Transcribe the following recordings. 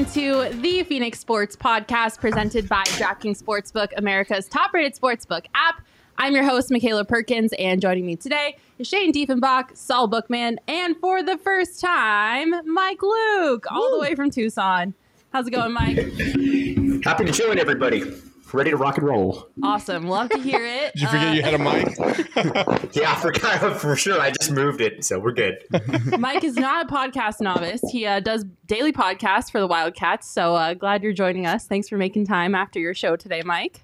Into the Phoenix Sports Podcast presented by DraftKings Sportsbook, America's top rated sportsbook app. I'm your host, Michaela Perkins, and joining me today is Shane Diefenbach, Saul Bookman, and for the first time, Mike Luke, all the way from Tucson. How's it going, Mike? Happy to join everybody. Ready to rock and roll. Awesome. Love to hear it. Did you forget Uh, you had a mic? Yeah, I forgot for sure. I just moved it, so we're good. Mike is not a podcast novice. He uh, does daily podcasts for the Wildcats. So uh, glad you're joining us. Thanks for making time after your show today, Mike.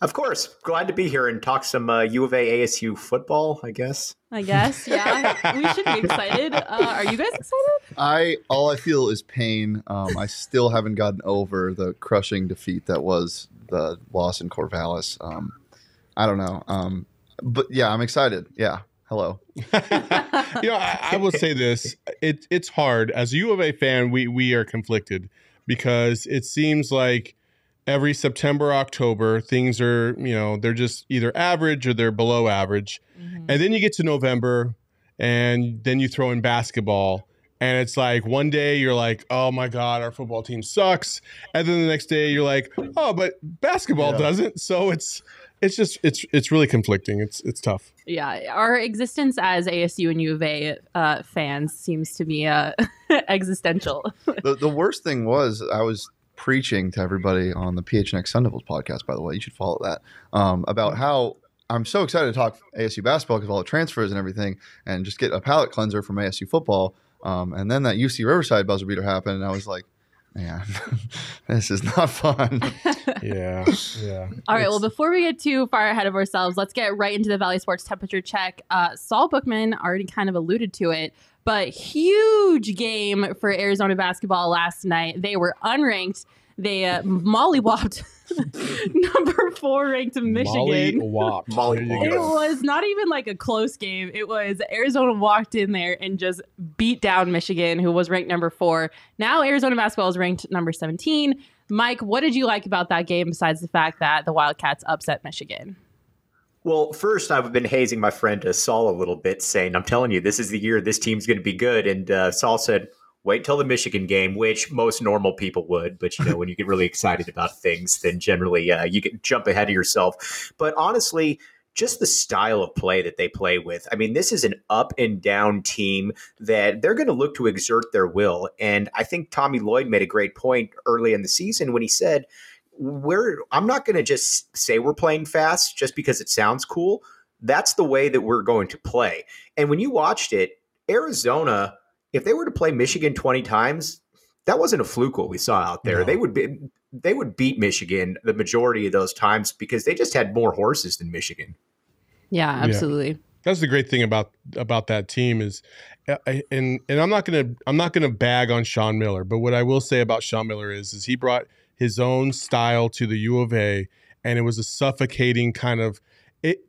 Of course, glad to be here and talk some uh, U of A ASU football. I guess. I guess. Yeah. we should be excited. Uh, are you guys excited? I all I feel is pain. Um, I still haven't gotten over the crushing defeat that was the loss in Corvallis. Um, I don't know, um, but yeah, I'm excited. Yeah, hello. you know, I, I will say this: it, it's hard as a U of A fan. We we are conflicted because it seems like every September, October, things are you know they're just either average or they're below average, and then you get to November, and then you throw in basketball. And it's like one day you're like, oh my God, our football team sucks. And then the next day you're like, oh, but basketball Yeah. doesn't. So it's it's just it's it's really conflicting. It's it's tough. Yeah, our existence as ASU and U of A uh, fans seems to be uh, existential. The the worst thing was I was preaching to everybody on the PHNX Sun Devils podcast. By the way, you should follow that um, about how. I'm so excited to talk ASU basketball because all the transfers and everything, and just get a palate cleanser from ASU football. Um, and then that UC Riverside buzzer beater happened, and I was like, man, this is not fun. Yeah, yeah. All right, well, before we get too far ahead of ourselves, let's get right into the Valley Sports temperature check. Uh, Saul Bookman already kind of alluded to it, but huge game for Arizona basketball last night. They were unranked. They uh, mollywopped number four ranked Michigan. Molly Wop. Molly There you Wop. It was not even like a close game. It was Arizona walked in there and just beat down Michigan, who was ranked number four. Now Arizona basketball is ranked number 17. Mike, what did you like about that game besides the fact that the Wildcats upset Michigan? Well, first, I've been hazing my friend uh, Saul a little bit, saying, "I'm telling you, this is the year this team's going to be good." And uh, Saul said, "Wait till the Michigan game," which most normal people would. But you know, when you get really excited about things, then generally uh, you can jump ahead of yourself. But honestly, just the style of play that they play with. I mean, this is an up and down team that they're going to look to exert their will. And I think Tommy Lloyd made a great point early in the season when he said, we're I'm not going to just say we're playing fast just because it sounds cool. That's the way that we're going to play. And when you watched it, Arizona, if they were to play Michigan 20 times, that wasn't a fluke what we saw out there. No. They would be they would beat Michigan the majority of those times because they just had more horses than Michigan. Yeah, absolutely. That's the great thing about about that team is, uh, and and I'm not gonna I'm not gonna bag on Sean Miller, but what I will say about Sean Miller is is he brought his own style to the U of A, and it was a suffocating kind of it.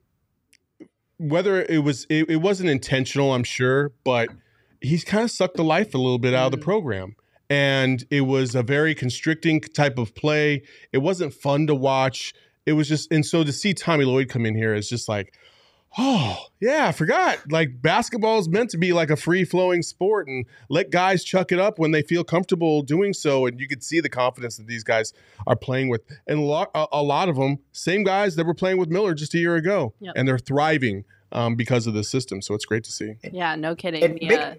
Whether it was it, it wasn't intentional, I'm sure, but he's kind of sucked the life a little bit out of the mm-hmm. program. And it was a very constricting type of play. It wasn't fun to watch. It was just, and so to see Tommy Lloyd come in here is just like, oh yeah, I forgot. Like basketball is meant to be like a free flowing sport, and let guys chuck it up when they feel comfortable doing so. And you could see the confidence that these guys are playing with, and a lot, a, a lot of them, same guys that were playing with Miller just a year ago, Yep. and they're thriving um, because of the system. So it's great to see. Yeah, no kidding. And The, make- uh,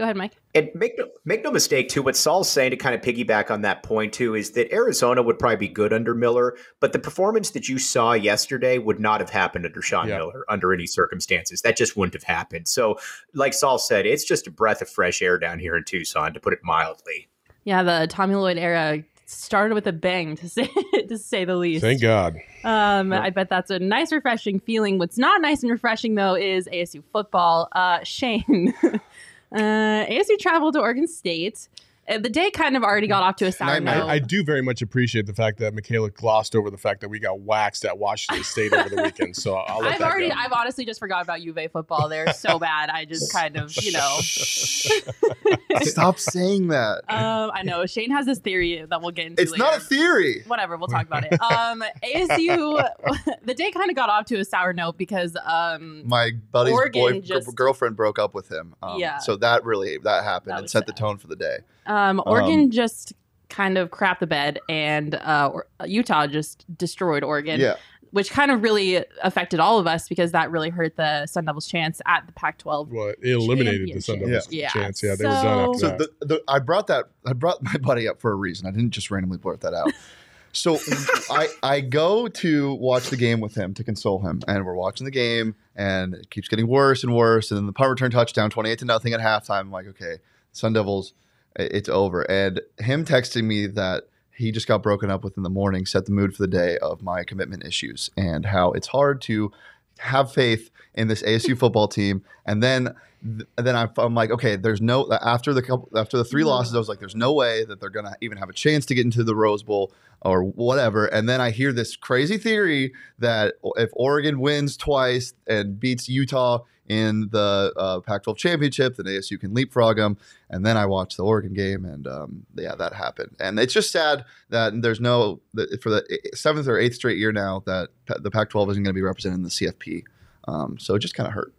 go ahead, Mike. And make no, make no mistake, too, what Saul's saying to kind of piggyback on that point, too, is that Arizona would probably be good under Miller, but the performance that you saw yesterday would not have happened under Sean Yeah. Miller under any circumstances. That just wouldn't have happened. So, like Saul said, it's just a breath of fresh air down here in Tucson, to put it mildly. Yeah, the Tommy Lloyd era started with a bang to say to say the least. Thank God. Um, I bet that's a nice, refreshing feeling. What's not nice and refreshing though is ASU football. Uh, Shane, uh, ASU traveled to Oregon State. Uh, the day kind of already got off to a sour Nightmare. note. I, I do very much appreciate the fact that Michaela glossed over the fact that we got waxed at Washington State over the weekend. So I'll let I've that already, go. I've honestly just forgot about Juve football. They're so bad. I just kind of, you know. Stop saying that. Um, I know Shane has this theory that we'll get into. it's later. not a theory. Whatever, we'll talk about it. Um, ASU, the day kind of got off to a sour note because um, My buddy's Oregon boy, just- girlfriend broke up with him. Um, Yeah. So that really that happened That and was set the tone for the day. Um, Oregon just kind of crapped the bed, and uh, Utah just destroyed Oregon. yeah. which kind of really affected all of us because that really hurt the Sun Devils' chance at the Pac-12. well, it eliminated the Sun Devils Yeah. chance. Yeah, they were done after So that. the, the, I brought that I brought my buddy up for a reason. I didn't just randomly blurt that out. So I I go to watch the game with him to console him, and we're watching the game, and it keeps getting worse and worse. And then the punt return touchdown, twenty eight to nothing at halftime. I'm like, okay, Sun Devils, i- it's over. And him texting me that he just got broken up with in the morning set the mood for the day of my commitment issues and how it's hard to have faith in this ASU football team. And then th- then I'm, I'm like, okay, there's no after the couple after the three mm-hmm. losses, I was like, there's no way that they're gonna even have a chance to get into the Rose Bowl or whatever. And then I hear this crazy theory that if Oregon wins twice and beats Utah in the uh, Pac-12 championship, then ASU can leapfrog them. And then I watched the Oregon game, and um, yeah, that happened. And it's just sad that there's no for the seventh or eighth straight year now that the Pac-12 isn't going to be represented in the CFP. Um, so it just kind of hurt.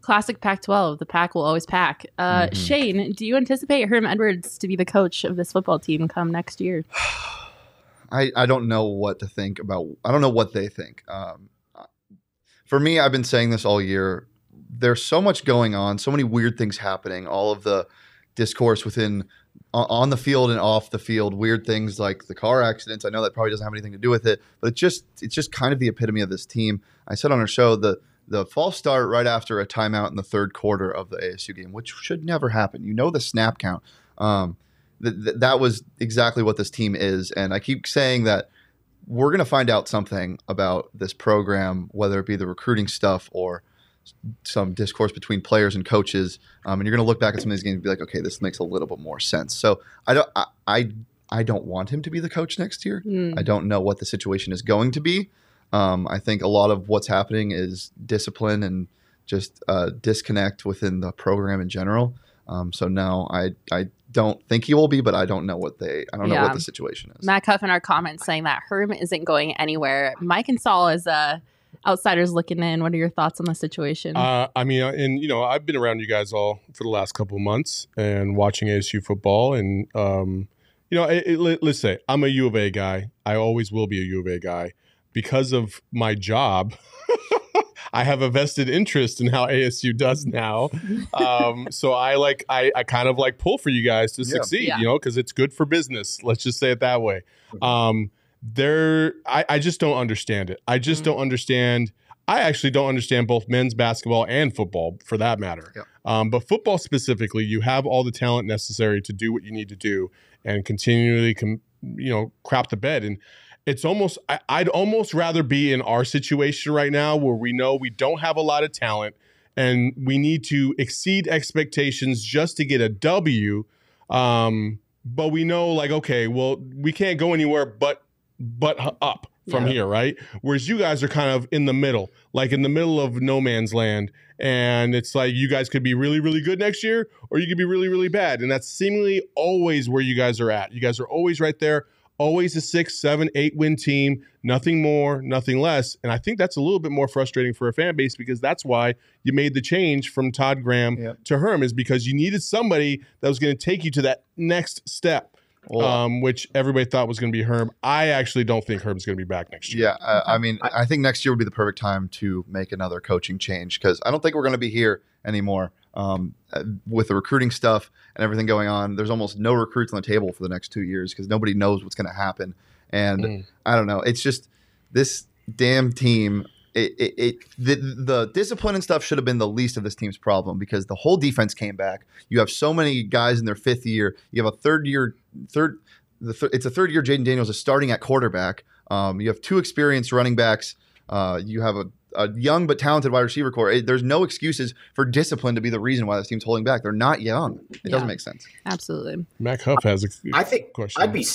Classic Pac-12. The pack will always pack. Uh, Mhm. Shane, do you anticipate Herm Edwards to be the coach of this football team come next year? I, I don't know what to think about. I don't know what they think. Um, for me, I've been saying this all year. There's so much going on, so many weird things happening. All of the discourse within on the field and off the field, weird things like the car accidents. I know that probably doesn't have anything to do with it, but it's just it's just kind of the epitome of this team. I said on our show the the false start right after a timeout in the third quarter of the ASU game, which should never happen. You know the snap count. Um, th- th- that was exactly what this team is. And I keep saying that we're going to find out something about this program, whether it be the recruiting stuff or some discourse between players and coaches. Um, and you're going to look back at some of these games and be like, okay, this makes a little bit more sense. So I don't, I, I, I don't want him to be the coach next year. Hmm. I don't know what the situation is going to be. Um, I think a lot of what's happening is discipline and just uh, disconnect within the program in general. Um, so no, I I don't think he will be, but I don't know what they I don't know what the situation is. Matt Cuff in our comments saying that Herm isn't going anywhere. Mike and Saul as uh, outsiders looking in. What are your thoughts on the situation? Uh, I mean, uh, and you know, I've been around you guys all for the last couple of months and watching ASU football, and um, you know, it, it, let- let's say I'm a U of A guy. I always will be a U of A guy because of my job. I have a vested interest in how ASU does now, um, so I like I, I kind of like pull for you guys to Yeah. succeed, Yeah. you know, because it's good for business. Let's just say it that way. Um, there, I, I just don't understand it. I just Mhm. don't understand. I actually don't understand both men's basketball and football for that matter. Yep. Um, but football specifically, you have all the talent necessary to do what you need to do and continually, com- you know, crap the bed. And it's almost, I, I'd almost rather be in our situation right now where we know we don't have a lot of talent and we need to exceed expectations just to get a W. Um, but we know, like, okay, well, we can't go anywhere but but up from Yeah. here, right? Whereas you guys are kind of in the middle, like in the middle of no man's land. And it's like you guys could be really, really good next year, or you could be really, really bad. And that's seemingly always where you guys are at. You guys are always right there, always a six, seven, eight win team, nothing more, nothing less. And I think that's a little bit more frustrating for a fan base because that's why you made the change from Todd Graham Yep. to Herm, is because you needed somebody that was going to take you to that next step um, which everybody thought was going to be Herm. I actually don't think Herm's going to be back next year. yeah, I, I mean, I think next year would be the perfect time to make another coaching change because I don't think we're going to be here anymore um, uh, with the recruiting stuff and everything going on. There's almost no recruits on the table for the next two years because nobody knows what's going to happen. And Mm. I don't know. It's just this damn team. It, it, it the, the discipline and stuff should have been the least of this team's problem because the whole defense came back. You have so many guys in their fifth year. You have a third year, third the th- it's a third year. Jayden Daniels is starting at quarterback. Um, you have two experienced running backs. Uh, you have a, a young but talented wide receiver corps. It- there's no excuses for discipline to be the reason why this team's holding back. They're not young. It Yeah. doesn't make sense. Absolutely. Mac Huff has a I think question. I'd be,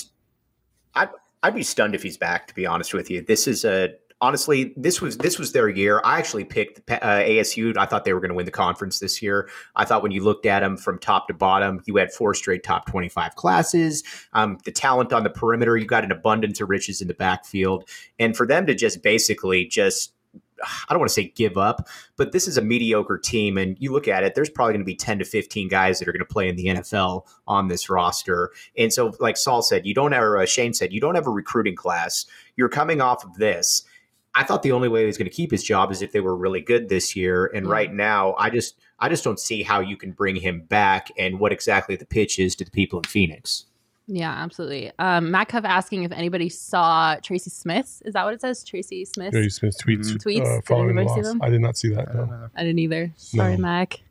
I'd, I'd be stunned if he's back. To be honest with you, this is a honestly this was this was their year. I actually picked uh, ASU. I thought they were going to win the conference this year. I thought when you looked at them from top to bottom, you had four straight top twenty five classes. Um, the talent on the perimeter, you got an abundance of riches in the backfield, and for them to just basically just I don't want to say give up, but this is a mediocre team. And you look at it, there's probably going to be 10 to 15 guys that are going to play in the NFL on this roster. And so, like Saul said, you don't ever, uh, Shane said, you don't have a recruiting class. You're coming off of this. I thought the only way he was going to keep his job is if they were really good this year. And Yeah. right now, I just, I just don't see how you can bring him back and what exactly the pitch is to the people in Phoenix. Yeah, absolutely. Um, Matt Cuff asking if anybody saw Tracy Smith. Is that what it says? Tracy Smith? Tracy Smith tweets, Mhm. Tweets? uh, Did the anybody see loss. them? I did not see that. I No. know. I didn't either. Sorry, No. Mac.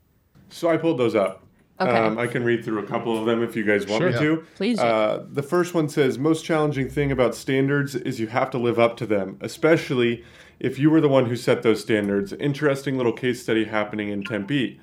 So I pulled those up. Okay. Um, I can read through a couple of them if you guys want me Sure. to. Please do. Uh, the first one says most challenging thing about standards is you have to live up to them, especially if you were the one who set those standards. Interesting little case study happening in Tempe.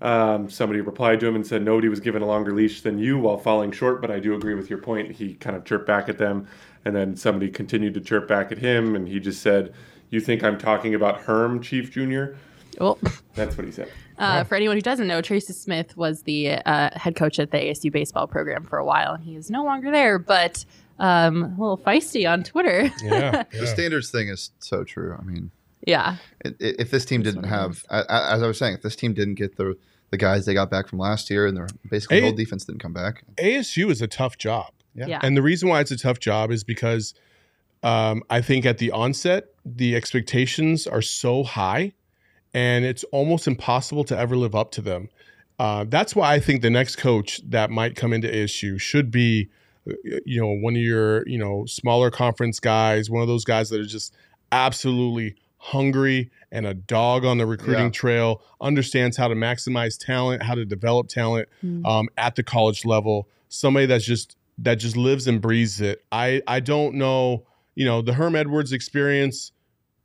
Um, somebody replied to him and said nobody was given a longer leash than you while falling short, but I do agree with your point. He kind of chirped back at them, and then somebody continued to chirp back at him, and he just said, "You think I'm talking about Herm, Chief Junior?" Well, That's what he said. Uh, for anyone who doesn't know, Tracy Smith was the uh, head coach at the ASU baseball program for a while, and he is no longer there, but um, a little feisty on Twitter. Yeah, The standards thing is so true. I mean, yeah. i- i- if this team That's didn't have, a- a- as I was saying, if this team didn't get the the guys they got back from last year, and their basically Hey- the whole defense didn't come back. ASU is a tough job. Yeah. Yeah. And the reason why it's a tough job is because um, I think at the onset, the expectations are so high and it's almost impossible to ever live up to them. Uh, that's why I think the next coach that might come into ASU should be, you know, one of your, you know, smaller conference guys, one of those guys that are just absolutely hungry and a dog on the recruiting Yeah. trail, understands how to maximize talent, how to develop talent Mm. um, at the college level. Somebody that's just that just lives and breathes it. I I don't know, you know, the Herm Edwards experience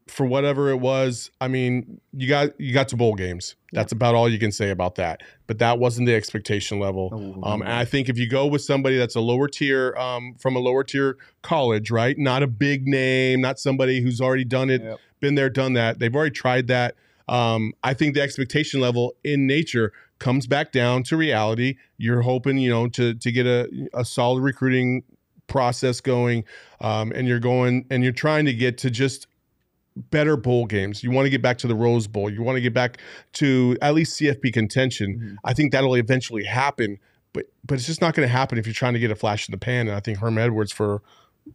for whatever it was. I mean, you got you got to bowl games. That's about all you can say about that. But that wasn't the expectation level. Oh, Um, and I think if you go with somebody that's a lower tier, um, from a lower tier college, right? Not a big name, not somebody who's already done it, Yep. been there, done that. They've already tried that. Um, I think the expectation level in nature comes back down to reality. You're hoping, you know, to to get a, a solid recruiting process going, um, and you're going and you're trying to get to just better bowl games. You want to get back to the Rose Bowl. You want to get back to at least CFP contention. Mhm. I think that'll eventually happen, but but it's just not going to happen if you're trying to get a flash in the pan. And I think Herm Edwards, for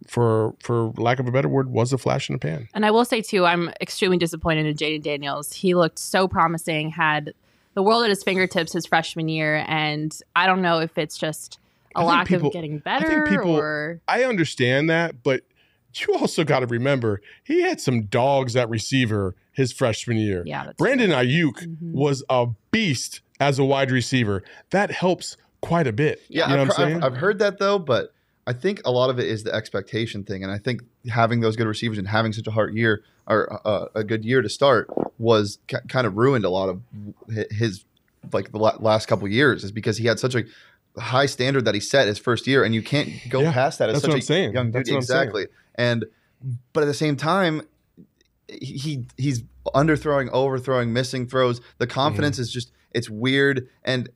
for for lack of a better word, was a flash in the pan. And I will say too, I'm extremely disappointed in Jayden Daniels. He looked so promising, had the world at his fingertips his freshman year, and I don't know if it's just a lack people- of getting better. I think people- or I understand that, but you also got to remember he had some dogs at receiver his freshman year. yeah. That's Brandon Aiyuk Mhm. was a beast as a wide receiver. That helps quite a bit. Yeah, you know I've, what I'm heard- saying? I've, I've heard that though, but I think a lot of it is the expectation thing, and I think having those good receivers and having such a hard year or uh, a good year to start was ca- kind of ruined a lot of his like the la- last couple years is because he had such a high standard that he set his first year, and you can't go Yeah, past that as such a I'm saying. young dude. That's what I'm saying. exactly, and but at the same time. He he's underthrowing, overthrowing, missing throws. The confidence Mm-hmm. is just it's weird, and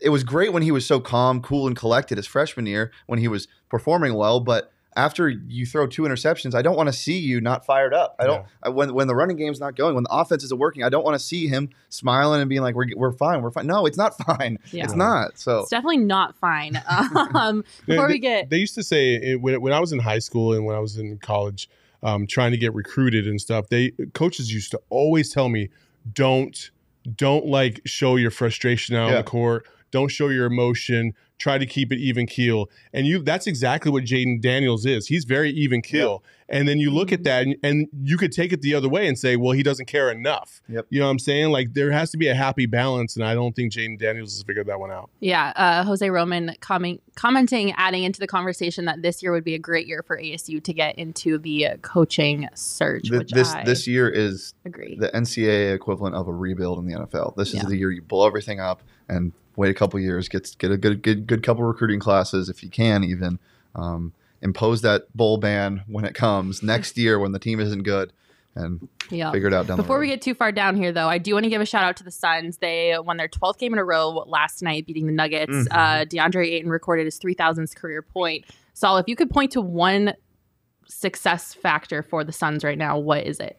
it was great when he was so calm, cool, and collected his freshman year when he was performing well. But after you throw two interceptions, I don't want to see you not fired up. I don't I, when when the running game's not going, when the offense isn't working, I don't want to see him smiling and being like, "We're we're fine, we're fine." No, it's not fine. Yeah. It's not. So It's definitely not fine. Um, before They- we get they used to say it, when when I was in high school and when I was in college, um, trying to get recruited and stuff. They coaches used to always tell me, "Don't, don't like show your frustration out on the court. don't show your emotion, try to keep it even keel. And you that's exactly what Jayden Daniels is. He's very even keel. And then you look at that and, and you could take it the other way and say, well, he doesn't care enough. Yep. You know what I'm saying? Like there has to be a happy balance, and I don't think Jayden Daniels has figured that one out. Yeah, uh, Jose Roman comment, commenting, adding into the conversation that this year would be a great year for ASU to get into the uh, coaching search. Th- which this I this year is agree. the NCAA equivalent of a rebuild in the NFL. This is Yeah. the year you blow everything up and wait a couple years, get get a good good good couple recruiting classes if you can even um, impose that bowl ban when it comes next year when the team isn't good and yeah. figure it out down Before the road. we get too far down here, though, I do want to give a shout out to the Suns. They won their 12th game in a row last night, beating the Nuggets. Mhm. Uh, DeAndre Ayton recorded his 3,000th career point. Saul, if you could point to one success factor for the Suns right now, what is it?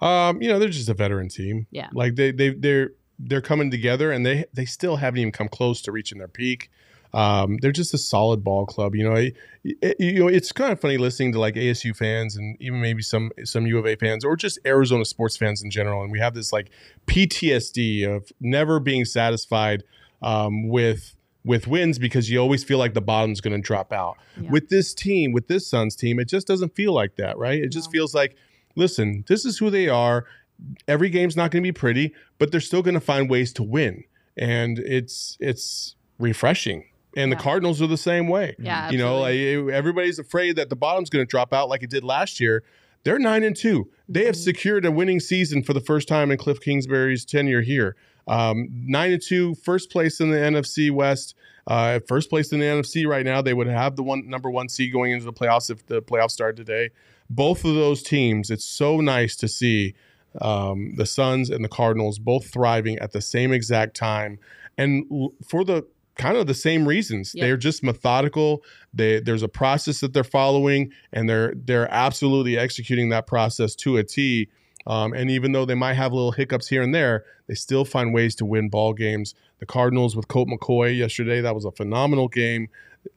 Um, you know, they're just a veteran team. Yeah. Like they they they're they're coming together and they they still haven't even come close to reaching their peak. Um, they're just a solid ball club. You know, it, it- you know, it's kind of funny listening to like ASU fans and even maybe some some U of A fans or just Arizona sports fans in general. And we have this like PTSD of never being satisfied um, with with wins because you always feel like the bottom's going to drop out. Yeah. With this team, with this Suns team, it just doesn't feel like that, right? It just feels like, listen, this is who they are. Every game's not going to be pretty, but they're still going to find ways to win, and it's it's refreshing. And Yeah. the Cardinals are the same way. Yeah, you know, like everybody's afraid that the bottom's going to drop out like it did last year. They're nine and two. They have Mhm. secured a winning season for the first time in Cliff Kingsbury's tenure here. Um, nine and two, first place in the NFC West. Uh, first place in the NFC right now. They would have the one number one seed going into the playoffs if the playoffs started today. Both of those teams, it's so nice to see um, the Suns and the Cardinals both thriving at the same exact time, and l- for the kind of the same reasons. Yep. They're just methodical. They, there's a process that they're following, and they're they're absolutely executing that process to a T. Um, and even though they might have little hiccups here and there, they still find ways to win ball games. The Cardinals with Colt McCoy yesterday, that was a phenomenal game.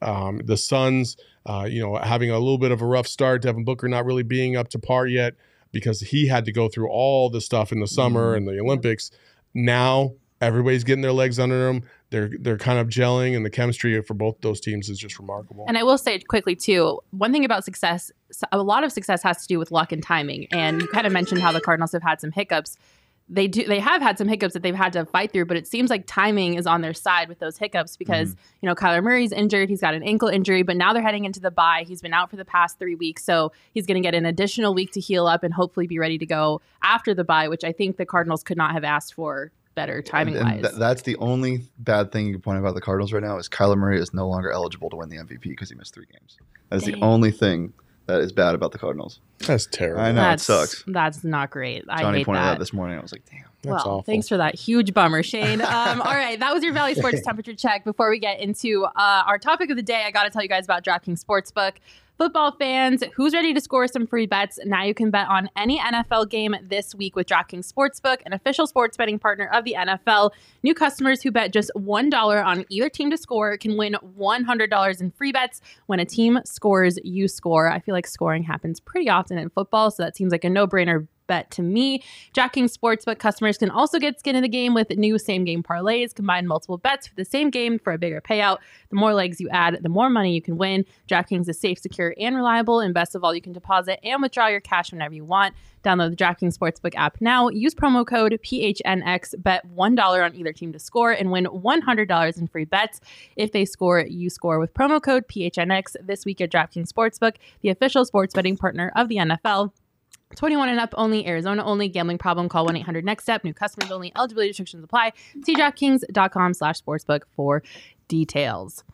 Um, the Suns, uh, you know, having a little bit of a rough start. Devin Booker not really being up to par yet because he had to go through all the stuff in the summer mm-hmm. and the Olympics. Now everybody's getting their legs under them. They're they're kind of gelling, and the chemistry for both those teams is just remarkable. And I will say quickly too, one thing about success, a lot of success has to do with luck and timing. And you kind of mentioned how the Cardinals have had some hiccups. They do they have had some hiccups that they've had to fight through, but it seems like timing is on their side with those hiccups because, mm-hmm. you know, Kyler Murray's injured, he's got an ankle injury, but now they're heading into the bye. He's been out for the past 3 weeks, so he's going to get an additional week to heal up and hopefully be ready to go after the bye, which I think the Cardinals could not have asked for better timing wise. th- that's the only bad thing you can point about the Cardinals right now is Kyler Murray is no longer eligible to win the MVP because he missed three games. That is Dang. the only thing that is bad about the Cardinals. That's terrible. I know it sucks. That's not great. I Johnny hate pointed that. out this morning. I was like, damn. That's well, awful. thanks for that huge bummer, Shane. Um, all right, that was your Valley Sports temperature check. Before we get into uh, our topic of the day, I got to tell you guys about DraftKings Sportsbook. Football fans, who's ready to score some free bets? Now you can bet on any NFL game this week with DraftKings Sportsbook, an official sports betting partner of the NFL. New customers who bet just $1 on either team to score can win $100 in free bets. When a team scores, you score. I feel like scoring happens pretty often in football, so that seems like a no brainer bet to me. DraftKings Sportsbook customers can also get skin in the game with new same game parlays, combine multiple bets for the same game for a bigger payout. The more legs you add, the more money you can win. DraftKings is safe, secure, and reliable. And best of all, you can deposit and withdraw your cash whenever you want. Download the DraftKings Sportsbook app now. Use promo code PHNX. Bet $1 on either team to score and win $100 in free bets. If they score, you score with promo code PHNX this week at DraftKings Sportsbook, the official sports betting partner of the NFL. 21 and up only, Arizona only, gambling problem, call 1-800-NEXT STEP, new customers only, eligibility restrictions apply. See DraftKings.com slash sportsbook for details.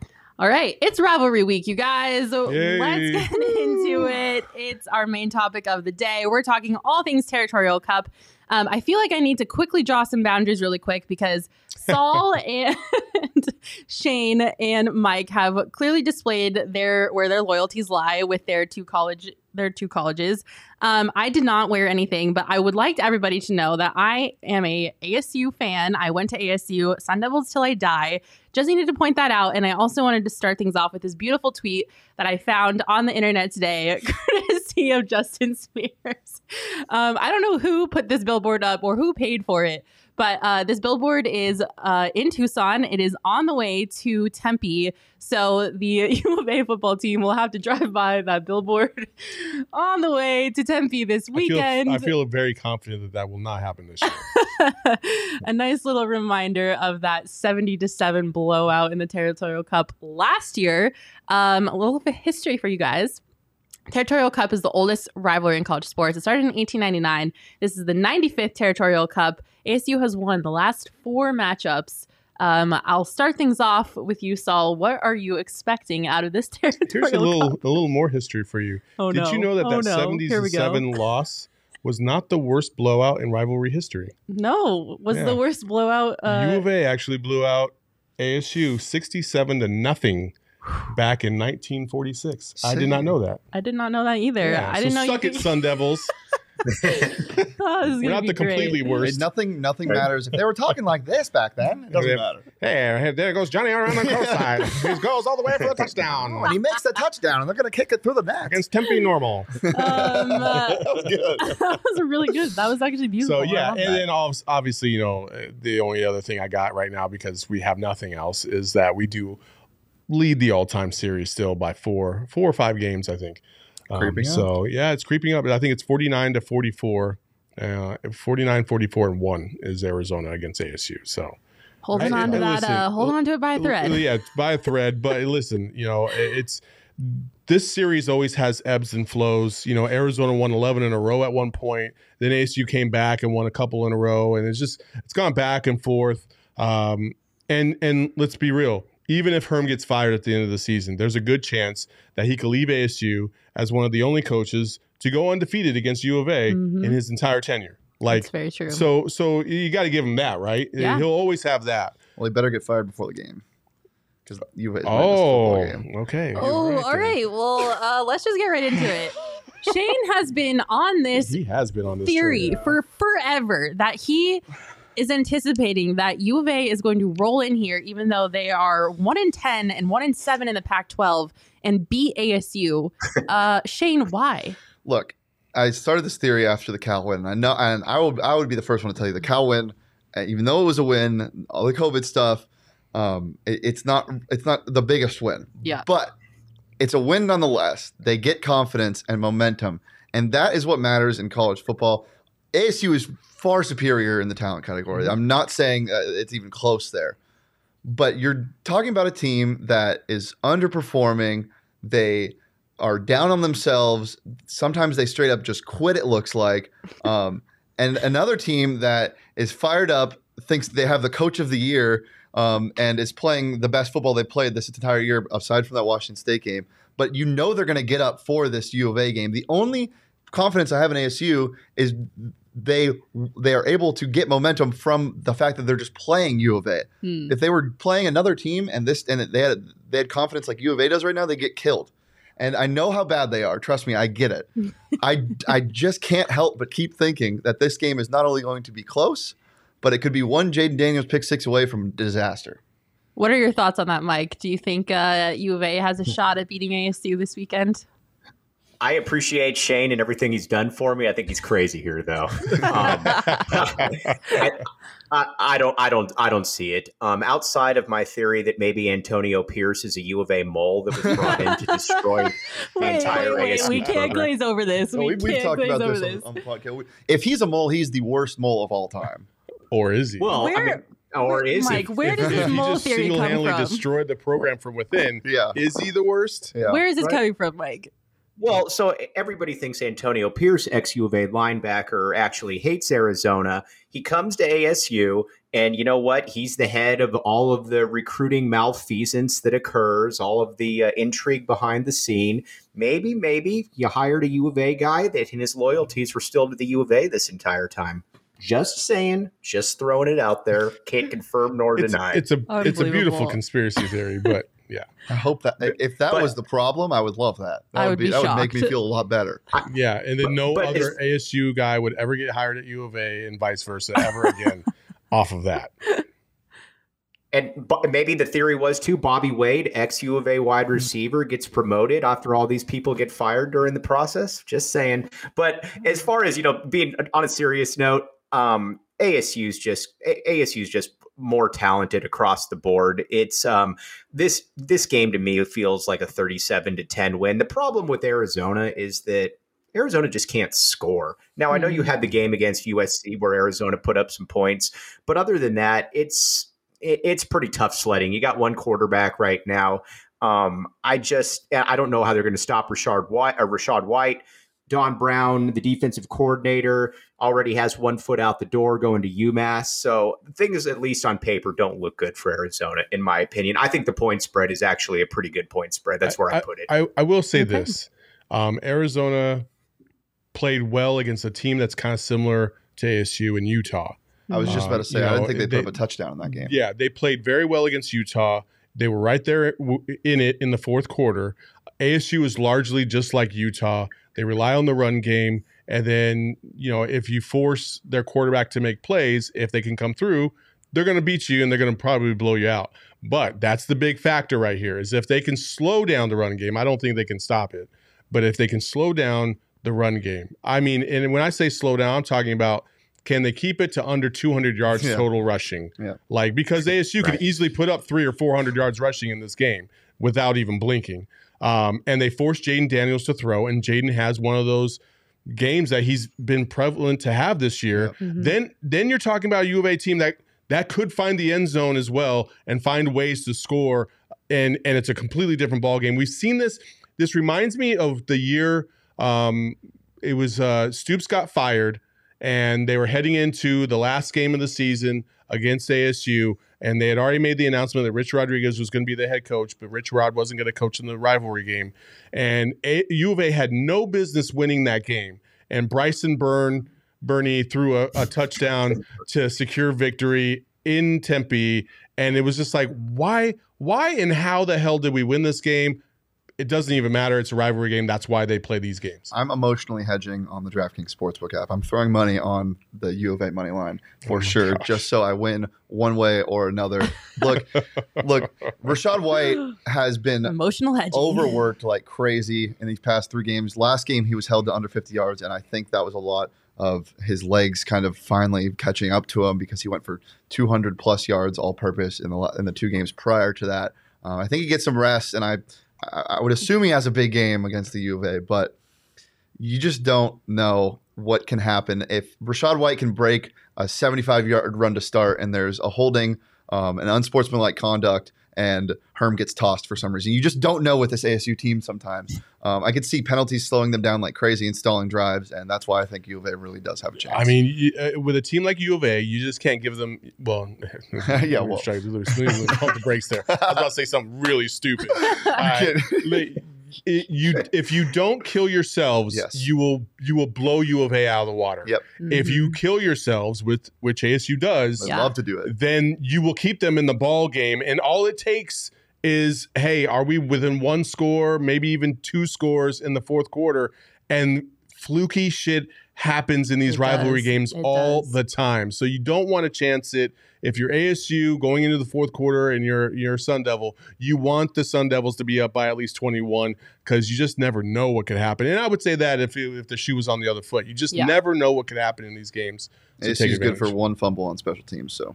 All right, it's rivalry week, you guys. Yay. Let's get into it. It's our main topic of the day. We're talking all things Territorial Cup. Um, I feel like I need to quickly draw some boundaries really quick because Saul and Shane and Mike have clearly displayed their where their loyalties lie with their two college their two colleges. Um, I did not wear anything, but I would like everybody to know that I am a ASU fan. I went to ASU, Sun Devils till I die. Just needed to point that out. And I also wanted to start things off with this beautiful tweet that I found on the internet today, courtesy of Justin Spears. Um, I don't know who put this billboard up or who paid for it, but uh, this billboard is uh, in Tucson. It is on the way to Tempe. So the U of A football team will have to drive by that billboard on the way to Tempe this weekend. I feel, I feel very confident that that will not happen this year. a nice little reminder of that 70 to 7 blowout in the Territorial Cup last year. Um, a little bit of history for you guys. Territorial Cup is the oldest rivalry in college sports. It started in 1899. This is the 95th Territorial Cup. ASU has won the last four matchups. Um, I'll start things off with you, Saul. What are you expecting out of this Territorial Here's a little Cup? a little more history for you. Oh, Did no. you know that Oh, that no. 70 Here we go. 7 loss was not the worst blowout in rivalry history? No, was Yeah. the worst blowout. Uh, U of A actually blew out ASU 67 to nothing back in 1946. I did not know that. I did not know that either. Yeah, I so didn't know suck you it, could- Sun Devils. Oh, this is We're gonna not be the completely great. worst. nothing, nothing matters. If they were talking like this back then, it doesn't Yeah. matter. Hey, there goes Johnny around the coastline. he goes all the way for the Oh, and touchdown he makes the touchdown, and they're going to kick it through the net. against Tempe Normal. Um, uh, that was good. that was really good. That was actually beautiful. So yeah, and that. then obviously, you know, uh, the only other thing I got right now because we have nothing else is that we do lead the all-time series still by four, four or five games, I think. Um, up. so yeah, it's creeping up. I think it's 49 to 44. Uh, 49 44 and 1 is Arizona against ASU. So holding I- on to I- that, listen, uh, holding on to it by a thread. Yeah, by a thread. But listen, you know, it- it's this series always has ebbs and flows. You know, Arizona won 11 in a row at one point. Then ASU came back and won a couple in a row, and it's just it's gone back and forth. Um, and and let's be real. Even if Herm gets fired at the end of the season, there's a good chance that he could leave ASU as one of the only coaches to go undefeated against U of A Mhm. in his entire tenure. Like That's very true. so, so you got to give him that, right? Yeah. He'll always have that. Well, he better get fired before the game because you. Oh, game. okay. oh, You're all then. right. Well, uh, let's just get right into it. Shane has been on this He has been on this theory train. for forever that he is anticipating that U of A is going to roll in here, even though they are one in ten and one in seven in the Pac-12, and beat ASU. Uh, Shane, why? Look, I started this theory after the Cal win. I know, and I will. I would be the first one to tell you the Cal win, uh, even though it was a win, all the COVID stuff. Um, it- it's not. It's not the biggest win. Yeah. but it's a win nonetheless. They get confidence and momentum, and that is what matters in college football. ASU is far superior in the talent category. I'm not saying uh, it's even close there, but you're talking about a team that is underperforming. They are down on themselves. Sometimes they straight up just quit. It looks like, um, and another team that is fired up thinks they have the coach of the year um, and is playing the best football they played this entire year, aside from that Washington State game. But you know they're going to get up for this U of A game. The only confidence I have in ASU is they they are able to get momentum from the fact that they're just playing U of A. Hmm. If they were playing another team and this and they had they had confidence like U of A does right now, they get killed. And I know how bad they are. Trust me, I get it. I I just can't help but keep thinking that this game is not only going to be close, but it could be one Jayden Daniels pick six away from disaster. What are your thoughts on that, Mike? Do you think uh, U of A has a shot at beating ASU this weekend? I appreciate Shane and everything he's done for me. I think he's crazy here, though. Um, I, I, I don't, I don't, I don't see it. Um, outside of my theory that maybe Antonio Pierce is a U of A mole that was brought in to destroy the entire ASU we can't program. glaze over this. So we, we, we've can't talked glaze about over this, this. On, on the podcast. If he's a mole, he's the worst mole of all time. Or is he? Well, I mean, or is Mike, he? where does if this mole just theory come single-handedly from? destroyed the program from within, Yeah. is he the worst? Yeah. Where is this Right. coming from, Mike? Well, so everybody thinks Antonio Pierce, ex U of A linebacker, actually hates Arizona. He comes to ASU, and you know what? He's the head of all of the recruiting malfeasance that occurs, all of the uh, intrigue behind the scene. Maybe, maybe you hired a U of A guy that in his loyalties were still to the U of A this entire time. Just saying, just throwing it out there. Can't confirm nor deny. it's a it's a beautiful conspiracy theory, but Yeah, I hope that if that But- was the problem, I would love that. That I would would be, be that would make me feel a lot better. yeah, and then no But other ASU guy would ever get hired at U of A, and vice versa, ever again, off of that. And bo- maybe the theory was too Bobby Wade, ex U of A wide receiver, gets promoted after all these people get fired during the process. Just saying. But as far as you know, being on a serious note, um, ASU's just A- ASU's just more talented across the board. It's um, this this game to me feels like a thirty-seven to ten win. The problem with Arizona is that Arizona just can't score. Now I know you had the game against USC where Arizona put up some points, but other than that, it's it, it's pretty tough sledding. You got one quarterback right now. Um, I just I don't know how they're going to stop Rashard White or Rachaad White. Don Brown, the defensive coordinator, already has one foot out the door going to UMass. So things, at least on paper, don't look good for Arizona, in my opinion. I think the point spread is actually a pretty good point spread. That's where I, put it. I, I will say Okay. this: um, Arizona played well against a team that's kind of similar to ASU and Utah. I was just Uh, about to say, you I didn't know, think they put they- up a touchdown in that game. Yeah, they played very well against Utah. They were right there in it in the fourth quarter. ASU is largely just like Utah. They rely on the run game, and then you know if you force their quarterback to make plays, if they can come through, they're going to beat you and they're going to probably blow you out. But that's the big factor right here is if they can slow down the run game. I don't think they can stop it, but if they can slow down the run game, I mean, and when I say slow down, I'm talking about can they keep it to under 200 yards Yeah. total rushing? Yeah. Like because ASU Right. could easily put up three or 400 yards rushing in this game without even blinking. Um, and they forced Jayden Daniels to throw, and Jayden has one of those games that he's been prevalent to have this year. Mhm. Then then you're talking about a U of A team that that could find the end zone as well and find ways to score and and it's a completely different ball game. We've seen this this reminds me of the year um it was uh Stoops got fired and they were heading into the last game of the season against ASU and they had already made the announcement that Rich Rodriguez was going to be the head coach, but Rich Rod wasn't going to coach in the rivalry game. And a- U of A had no business winning that game. And Bryson Byrne Bernie threw a, a touchdown to secure victory in Tempe, and it was just like, why, why, and how the hell did we win this game? It doesn't even matter. It's a rivalry game. That's why they play these games. I'm emotionally hedging on the DraftKings Sportsbook app. I'm throwing money on the U of A money line for Oh sure, gosh. just so I win one way or another. Look, look, Rachaad White has been Emotional hedging. overworked like crazy in these past three games. Last game, he was held to under 50 yards, and I think that was a lot of his legs kind of finally catching up to him because he went for 200 plus yards all purpose in the in the two games prior to that. Uh, I think he gets some rest, and I I I would assume he has a big game against the U of A, but you just don't know what can happen. If Rachaad White can break a 75 yard run to start, and there's a holding, um, an unsportsmanlike conduct, and Herm gets tossed for some reason. You just don't know with this ASU team sometimes. Um, I could see penalties slowing them down like crazy and stalling drives, and that's why I think U of A really does have a chance. I mean, you, uh, with a team like U of A, you just can't give them. Well, Yeah, well. strike, hold the brakes there. I was about to say something really stupid. Uh, it- you, if you don't kill yourselves, Yes. you will you will blow U of A out of the water. Yep. If you mm-hmm. kill yourselves, with which ASU does, I'd Yeah. love to do it. then you will keep them in the ball game. And all it takes is, hey, are we within one score, maybe even two scores in the fourth quarter? And fluky shit happens in these It rivalry does. games It all does. the time. So you don't want to chance it. If you're ASU going into the fourth quarter and you're you're Sun Devil, you want the Sun Devils to be up by at least 21 because you just never know what could happen. And I would say that if if the shoe was on the other foot, you just Yeah. never know what could happen in these games. So take ASU's good for one fumble on special teams, so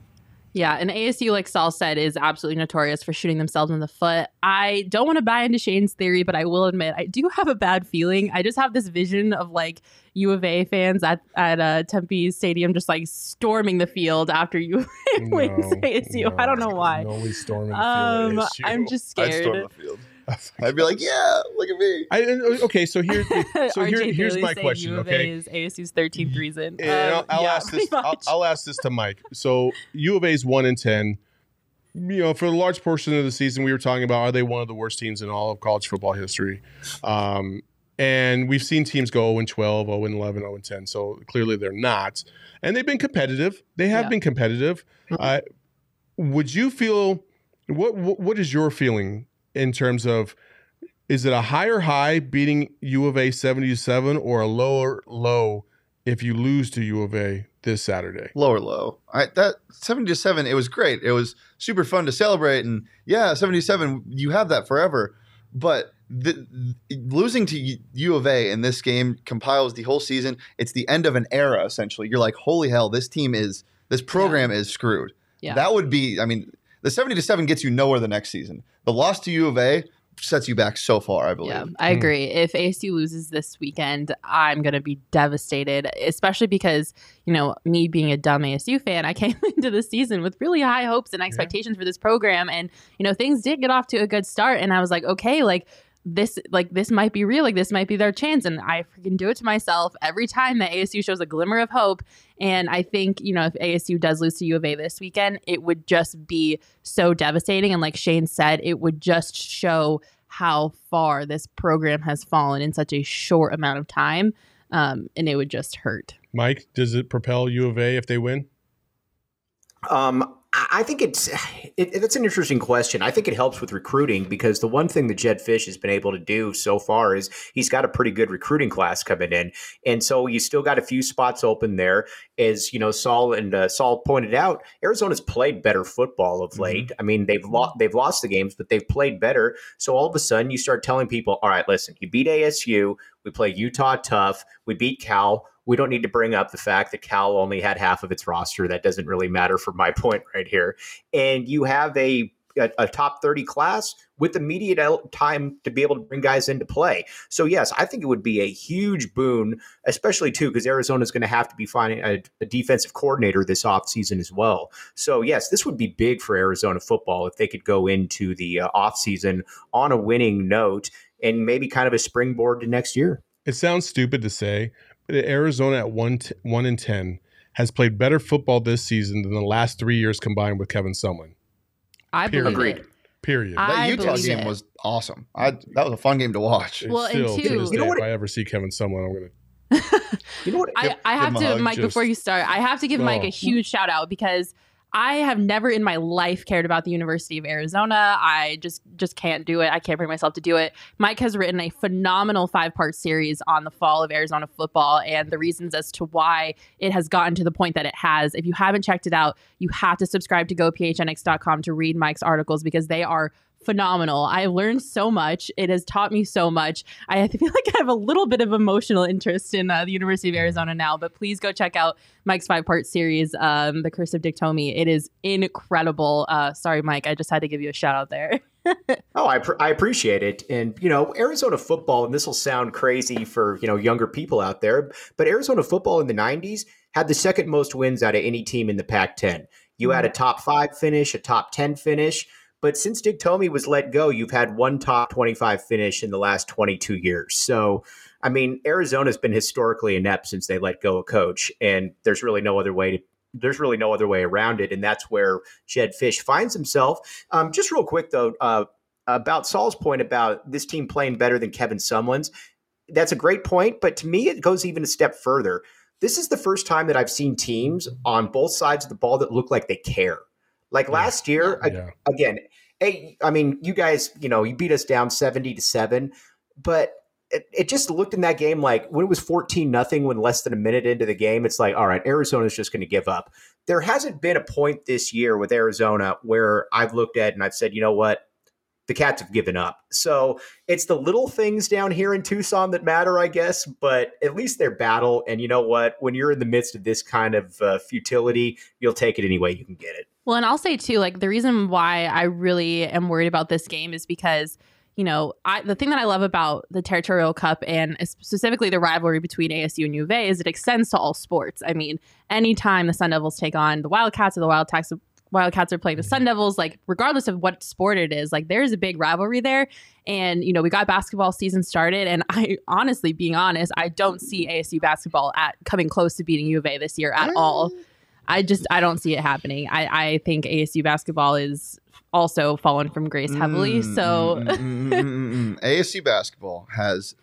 Yeah, and ASU, like Saul said, is absolutely notorious for shooting themselves in the foot. I don't want to buy into Shane's theory, but I will admit I do have a bad feeling. I just have this vision of like U of A fans at at uh, Tempe Stadium just like storming the field after U of A wins No, ASU. I don't know why. No, we storming the Um, field. at ASU. I'm just I'd storm scared. the field. I'd be like, yeah, look at me. I, uh, okay, so here's the, so here, RJ here's my question. U of Okay, A is ASU's 13th reason. and I'll, Um, I'll yeah, ask this. I'll. I'll ask this to Mike. So U of A is one in ten. You know, for a large portion of the season, we were talking about are they one of the worst teams in all of college football history? Um, and we've seen teams go 0 and 12, 0 and 11, 0 and 10. So clearly they're not. And they've been competitive. They have Yeah. been competitive. Uh, would you feel what, what what is your feeling in terms of is it a higher high beating U of A 77 or a lower low if you lose to U of A this Saturday? Lower low. I, that 77, it was great. It was super fun to celebrate. And yeah, 77, you have that forever. But the, the, losing to U of A in this game compiles the whole season. It's the end of an era, essentially. You're like, holy hell, this team is, this program yeah. is screwed. Yeah. That would be, I mean, the 70 to 7 gets you nowhere the next season. The loss to U of A sets you back so far, I believe. Yeah, I hmm. agree. Mm. If ASU loses this weekend, I'm going to be devastated, especially because, you know, me being a dumb ASU fan, I came into the season with really high hopes and expectations yeah. for this program. And, you know, things did get off to a good start. And I was like, okay, like, this like this might be real like this might be their chance and i freaking do it to myself every time that asu shows a glimmer of hope and i think you know if asu does lose to u of a this weekend it would just be so devastating and like shane said it would just show how far this program has fallen in such a short amount of time um, and it would just hurt. Mike does it propel u of a if they win? Um I think it's it, it's an interesting question. I think it helps with recruiting because the one thing that Jedd Fisch has been able to do so far is he's got a pretty good recruiting class coming in, and so you still got a few spots open there. As you know, Saul and uh, Saul pointed out, Arizona's played better football of mm-hmm. late. Mm-hmm. I mean, they've lost they've lost the games, but they've played better. So all of a sudden, you start telling people, "All right, listen, you beat ASU, we play Utah tough, we beat Cal." We don't need to bring up the fact that Cal only had half of its roster. That doesn't really matter for my point right here. And you have a a, a, top 30 class with immediate time to be able to bring guys into play. So, yes, I think it would be a huge boon, especially too, because Arizona is going to have to be finding a, a, defensive coordinator this offseason as well. So, yes, this would be big for Arizona football if they could go into the uh, offseason on a winning note and maybe kind of a springboard to next year. It sounds stupid to say, Arizona at one t- one and ten has played better football this season than the last three years combined with Kevin Sumlin. I Period. believe it. Period. I that Utah game it. was awesome. I, that was a fun game to watch. Well, Still, and two, you know what, if I ever see Kevin Sumlin, I'm gonna. you know what? I, I have to, Mike. Just, before you start, I have to give oh. Mike a oh. huge shout out because I have never in my life cared about the University of Arizona. I just just can't do it. I can't bring myself to do it. Mike has written a phenomenal five-part series on the fall of Arizona football and the reasons as to why it has gotten to the point that it has. If you haven't checked it out, you have to subscribe to gophnx.com to read Mike's articles because they are phenomenal. I learned so much. It has taught me so much. I feel like I have a little bit of emotional interest in uh, the University of Arizona now, but please go check out Mike's five part series, um, The Curse of Dick Tomey. It is incredible. Uh, sorry, Mike. I just had to give you a shout out there. oh, I, pr- I appreciate it. And, you know, Arizona football, and this will sound crazy for, you know, younger people out there, but Arizona football in the 90s had the second most wins out of any team in the Pac 10. You had a mm-hmm. top five finish, a top 10 finish. But since Dick Tomey was let go, you've had one top 25 finish in the last 22 years. So, I mean, Arizona's been historically inept since they let go a coach, and there's really no other way to there's really no other way around it, and that's where Jedd Fisch finds himself. Um, just real quick though, uh, about Saul's point about this team playing better than Kevin Sumlin's. That's a great point, but to me, it goes even a step further. This is the first time that I've seen teams on both sides of the ball that look like they care. Like last year, yeah. again, hey, I mean, you guys, you know, you beat us down 70 to 7, but it, it just looked in that game like when it was 14 nothing when less than a minute into the game, it's like, all right, Arizona's just going to give up. There hasn't been a point this year with Arizona where I've looked at and I've said, you know what? The cats have given up. So it's the little things down here in Tucson that matter, I guess, but at least they're battle. And you know what? When you're in the midst of this kind of uh, futility, you'll take it any way you can get it. Well, and I'll say too, like the reason why I really am worried about this game is because you know, I, the thing that I love about the Territorial Cup and specifically the rivalry between ASU and U of A is it extends to all sports. I mean, anytime the Sun Devils take on the Wildcats or the Wildcats Wildcats are playing the Sun Devils, like regardless of what sport it is, like there's a big rivalry there. And, you know, we got basketball season started. And I honestly, being honest, I don't see ASU basketball at coming close to beating U of A this year at all. I just I don't see it happening. I, I think ASU basketball is also fallen from grace heavily. Mm, so mm, mm, mm, mm ASU basketball has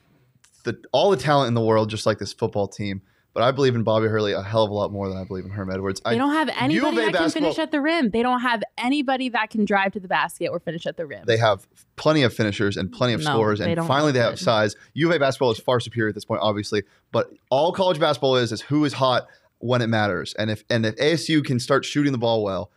the all the talent in the world, just like this football team but I believe in Bobby Hurley a hell of a lot more than I believe in Herm Edwards. They I, don't have anybody that can basketball- finish at the rim. They don't have anybody that can drive to the basket or finish at the rim. they have plenty of finishers and plenty of No, scorers, and finally they have it. size. U of A basketball is far superior at this point, obviously, but all college basketball is is who is hot when it matters, and if and if ASU can start shooting the ball well.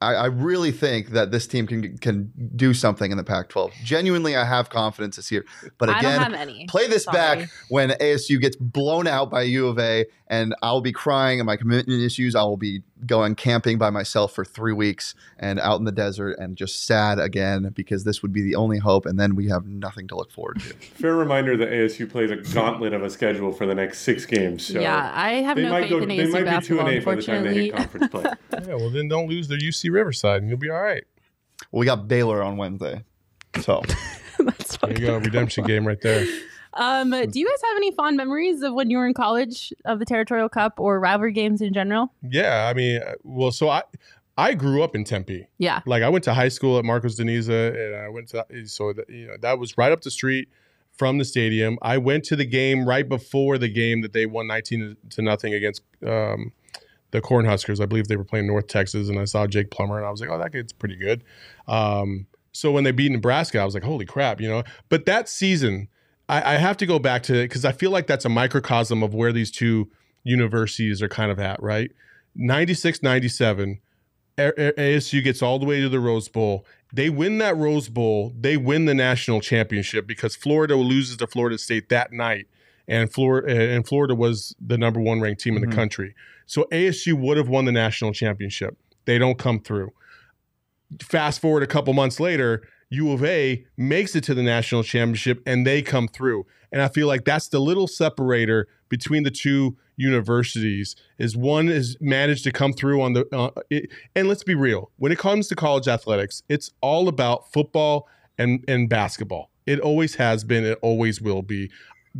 I, I really think that this team can can do something in the Pac-12. Genuinely, I have confidence this year. But again, don't have any. play this Sorry. back when ASU gets blown out by U of A, and I'll be crying and my commitment issues. I will be going camping by myself for three weeks and out in the desert and just sad again because this would be the only hope, and then we have nothing to look forward to. Fair reminder that ASU plays a gauntlet of a schedule for the next six games. So yeah, I have they no might faith go. in They might be two and eight by the time they hit conference play. Yeah, well then don't lose their UC Riverside and you'll be all right. Well, we got Baylor on Wednesday, so That's There you go, redemption game right there. Um, do you guys have any fond memories of when you were in college of the Territorial Cup or rivalry games in general? Yeah, I mean, uh, well, so I I grew up in Tempe. Yeah. Like I went to high school at Marcos de Niza, and I went to so that, you know that was right up the street from the stadium. I went to the game right before the game that they won nineteen to nothing against um, the Cornhuskers. I believe they were playing North Texas, and I saw Jake Plummer, and I was like, oh, that kid's pretty good. Um, so when they beat Nebraska, I was like, holy crap, you know. But that season, I, I have to go back to it because I feel like that's a microcosm of where these two universities are kind of at, right? 96 97 A- A- ASU gets all the way to the Rose Bowl. They win that Rose Bowl. They win the national championship because Florida loses to Florida State that night, and Florida and Florida was the number one ranked team in the mm-hmm. country. So ASU would have won the national championship. They don't come through. Fast forward a couple months later, U of A makes it to the national championship and they come through. And I feel like that's the little separator between the two universities is one is managed to come through on the uh, it, and let's be real when it comes to college athletics it's all about football and and basketball. It always has been it always will be.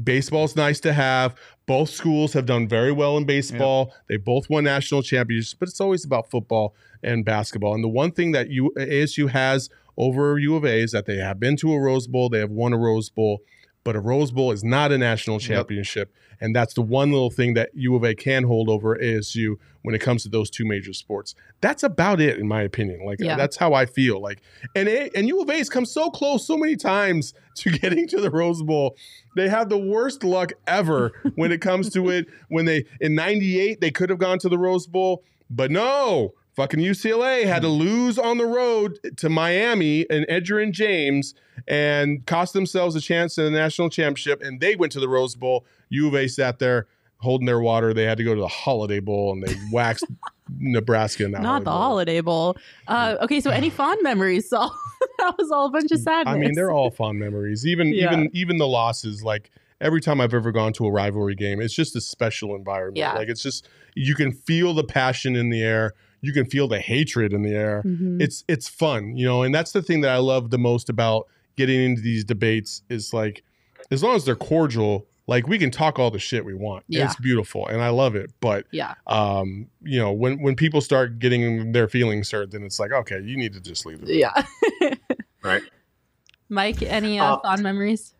Baseball's nice to have. Both schools have done very well in baseball. They both won national championships but it's always about football and basketball. And the one thing that you asu has over u of a is that they have been to a rose bowl they have won a rose bowl but a Rose Bowl is not a national championship. And that's the one little thing that U of A can hold over ASU when it comes to those two major sports. That's about it, in my opinion. Like Yeah. that's how I feel. Like and A, and U of A has come so close so many times to getting to the Rose Bowl. They have the worst luck ever when it comes to it. When they in '98 they could have gone to the Rose Bowl, but no. Fucking UCLA had to lose on the road to Miami and Edgerrin James and cost themselves a chance in the national championship. And they went to the Rose Bowl. U of A sat there holding their water. They had to go to the Holiday Bowl and they waxed Nebraska in that Not the Bowl. Holiday Bowl. Uh, okay, so any fond memories? So that was all a bunch of sadness. I mean, they're all fond memories. Even Yeah. even even the losses. Like every time I've ever gone to a rivalry game, it's just a special environment. Yeah. Like it's just you can feel the passion in the air. You can feel the hatred in the air. Mhm. It's it's fun, you know, and that's the thing that I love the most about getting into these debates is like as long as they're cordial, like we can talk all the shit we want. Yeah. It's beautiful and I love it. But yeah. um, you know, when when people start getting their feelings hurt, then it's like, okay, you need to just leave the room. Yeah. Right. Mike, any uh, Uh, fond memories?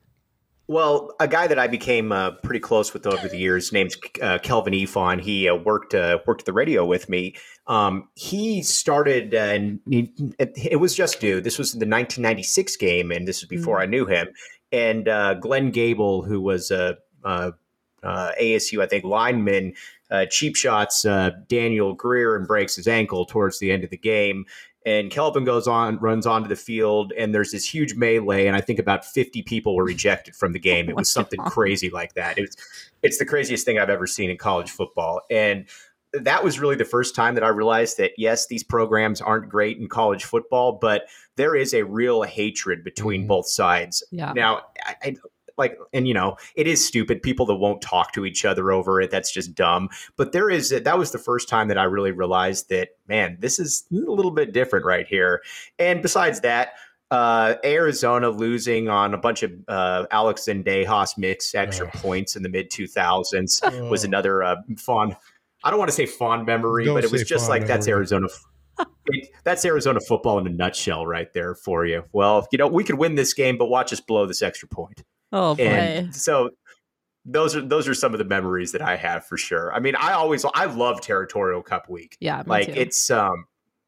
Well, a guy that I became uh, pretty close with over the years, named uh, Kelvin Eafon. He uh, worked uh, worked at the radio with me. Um, he started, uh, and he, it, was just due. This was the 1996 game, and this was before I knew him. And uh, Glenn Gable, who was a uh, uh, ASU, I think, lineman, uh, cheap shots uh, Daniel Greer and breaks his ankle towards the end of the game. And Kelvin goes on, runs onto the field, and there's this huge melee, and I think about 50 people were rejected from the game. It was something crazy like that. It was, it's the craziest thing I've ever seen in college football, and that was really the first time that I realized that yes, these programs aren't great in college football, but there is a real hatred between Mhm. both sides. Yeah. Now, I, I like, and you know, it is stupid. People that won't talk to each other over it, that's just dumb. But there is, that was the first time that I really realized that, man, this is a little bit different right here. And besides that, uh, Arizona losing on a bunch of uh, Alex Zendejas mix extra Ugh. points in the mid 2000s was Oh. another uh, fond. I don't want to say fond memory, Don't but it was just like that's. Arizona. it, that's Arizona football in a nutshell, right there for you. Well, you know, we could win this game, but watch us blow this extra point. Oh boy. And so, those are those are some of the memories that I have for sure. I mean, I always I love Territorial Cup week. Yeah, like too. it's um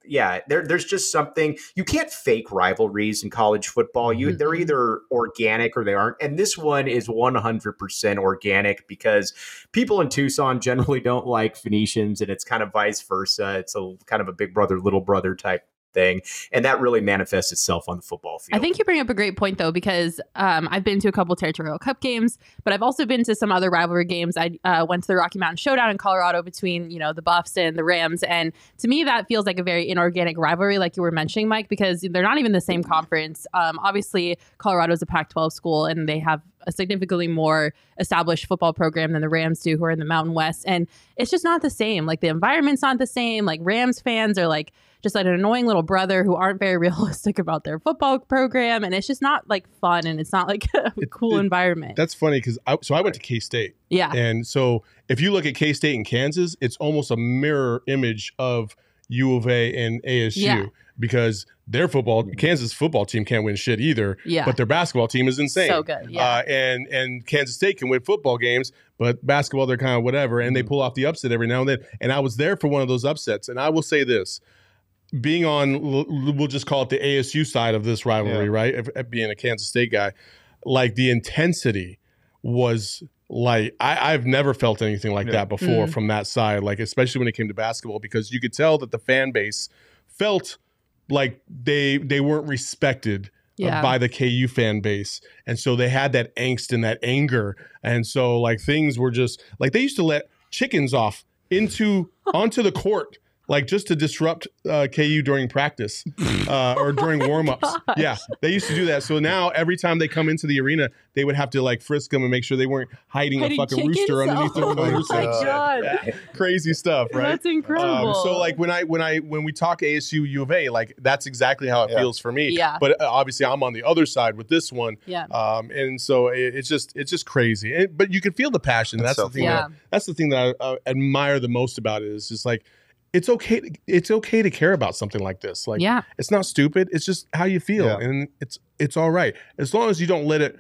yeah, there, there's just something you can't fake rivalries in college football. You they're Mhm. either organic or they aren't. And this one is 100% organic because people in Tucson generally don't like Phoenicians and it's kind of vice versa. It's a kind of a big brother little brother type thing and that really manifests itself on the football field. I think you bring up a great point though, because um, I've been to a couple territorial cup games, but I've also been to some other rivalry games. I uh, went to the Rocky Mountain Showdown in Colorado between you know the Buffs and the Rams, and to me that feels like a very inorganic rivalry, like you were mentioning, Mike, because they're not even the same conference. Um, obviously, Colorado is a Pac-12 school, and they have a significantly more established football program than the Rams do, who are in the Mountain West, and it's just not the same. Like the environment's not the same. Like Rams fans are like just like an annoying little brother who aren't very realistic about their football program. And it's just not like fun. And it's not like a It- cool it- environment. That's funny because I so I went to K State, yeah. And so if you look at K State and Kansas, it's almost a mirror image of U of A and ASU Yeah. because their football Kansas football team can't win shit either, yeah but their basketball team is insane. so good yeah Uh, and and Kansas State can win football games, but basketball they're kind of whatever, and they Mm-hmm. pull off the upset every now and then. And I was there for one of those upsets, and I will say this: being on, we'll just call it the ASU side of this rivalry, Yeah. right? If- if being a Kansas State guy, like the intensity was like I, I've never felt anything like Yeah. that before Mm. from that side, like especially when it came to basketball, because you could tell that the fan base felt like they they weren't respected uh, yeah by the KU fan base. And so they had that angst and that anger. And so like things were just like they used to let chickens off into onto the court like just to disrupt uh, KU during practice uh, or during warmups. Gosh. yeah, they used to do that. So now every time they come into the arena, they would have to like frisk them and make sure they weren't hiding, Hiding a fucking chickens? rooster underneath oh their my nose. my god Crazy stuff, right? that's incredible Um, so like when I when I when we talk ASU U of A, like that's exactly how it Yeah. feels for me. Yeah. But uh, obviously I'm on the other side with this one, yeah um, and so it, it's just it's just crazy. And, but you can feel the passion. That's That's, so the thing. yeah That, that's the thing that I uh, admire the most about it. Is just like it's okay. To, it's okay to care about something like this. Like yeah it's not stupid. It's just how you feel, Yeah. and it's it's all right as long as you don't let it.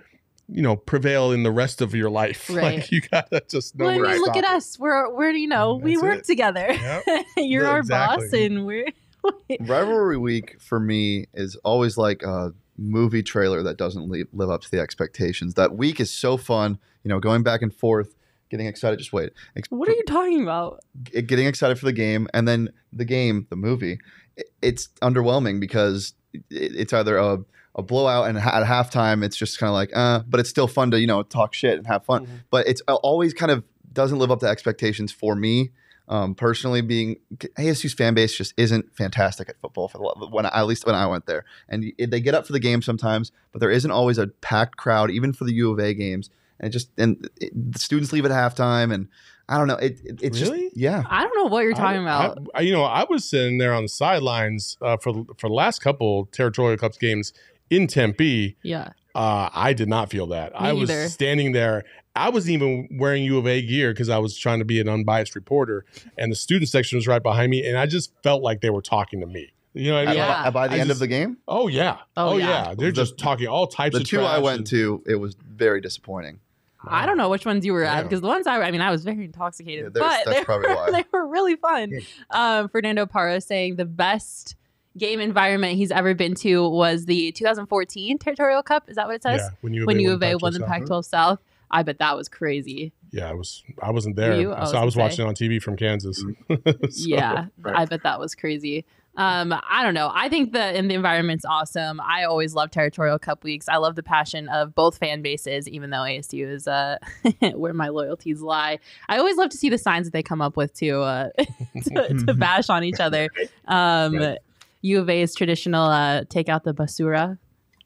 You know, prevail in the rest of your life. Right. Like you gotta just know well, I mean, to look at it. us we're we're you know mm, we work it. together Yep. you're Yeah, our exactly. boss and we're Rivalry week for me is always like a movie trailer that doesn't live, live up to the expectations. That week is so fun, you know, going back and forth, getting excited. Just wait, Ex- what are you talking about g- getting excited for the game, and then the game, the movie, i- it's underwhelming because it- it's either a a blowout and at halftime it's just kind of like uh but it's still fun to you know talk shit and have fun Mhm. but it's always kind of doesn't live up to expectations for me um, personally being ASU's fan base just isn't fantastic at football for the, when at least when I went there and they get up for the game sometimes but there isn't always a packed crowd even for the U of A games and it just and it, the students leave at halftime and I don't know it, it it's Really? just yeah i don't know what you're talking I- about I, you know, I was sitting there on the sidelines uh, for for the last couple territorial cups games in Tempe. yeah Uh, I did not feel that. I was either. standing there. I wasn't even wearing U of A gear because I was trying to be an unbiased reporter, and the student section was right behind me, and I just felt like they were talking to me. You know what I mean? Yeah. By- by the I end just- of the game Oh yeah. Oh, Oh, yeah. yeah. They're The- just talking all types of the two I went and- to it was very disappointing I don't know which ones you were at because the ones I, I mean, I was very intoxicated, Yeah, but that's they probably were, why. they were really fun. Um, Fernando Parra saying the best game environment he's ever been to was the 2014 Territorial Cup. Is that what it says? Yeah, when you when U of A won the Pac-12 Pac-12 South. I bet that was crazy. Yeah, I was. I wasn't there, you? I was so I was watching it on TV from Kansas. So- yeah, right. I bet that was crazy. Um, I don't know. I think the and the environment's awesome. I always love territorial cup weeks. I love the passion of both fan bases, even though ASU is uh, where my loyalties lie. I always love to see the signs that they come up with to uh, to, to bash on each other. Um, Right. U of A's traditional uh, take out the basura.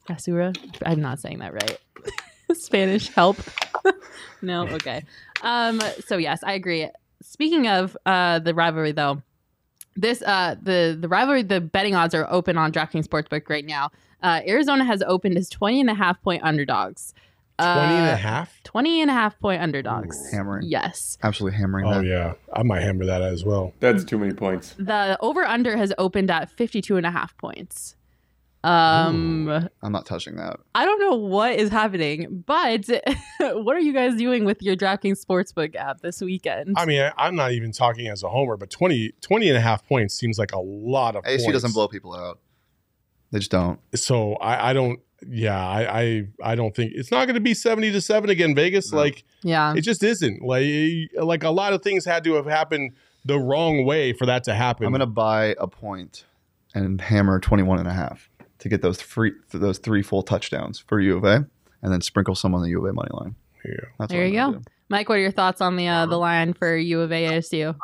Basura. I'm not saying that right. Spanish help. no, okay. Um, so yes, I agree. Speaking of uh, the rivalry, though, this uh, the the rivalry, the betting odds are open on DraftKings Sportsbook right now. Uh, Arizona has opened as 20 and a half point underdogs. 20 and Uh, a half? 20 and a half point underdogs. Ooh, hammering. Yes. absolutely hammering Oh that yeah, I might hammer that as well. That's too many points. The over under has opened at 52 and a half points. Um, I'm not touching that. I don't know what is happening, but what are you guys doing with your DraftKings Sportsbook app this weekend? I mean, I, I'm not even talking as a homer, but 20, 20 and a half points seems like a lot of ASU points. doesn't blow people out. They just don't. So I, I don't. Yeah, I, I, I don't think it's not going to be seventy to seven again. Vegas, No. like yeah. it just isn't. Like, like a lot of things had to have happened the wrong way for that to happen. I'm going to buy a point and hammer 21 and a half to get those three those three full touchdowns for U of A and then sprinkle some on the U of A money line. Yeah. That's There what I'm you go. do. Mike, what are your thoughts on the uh, the line for U of A ASU?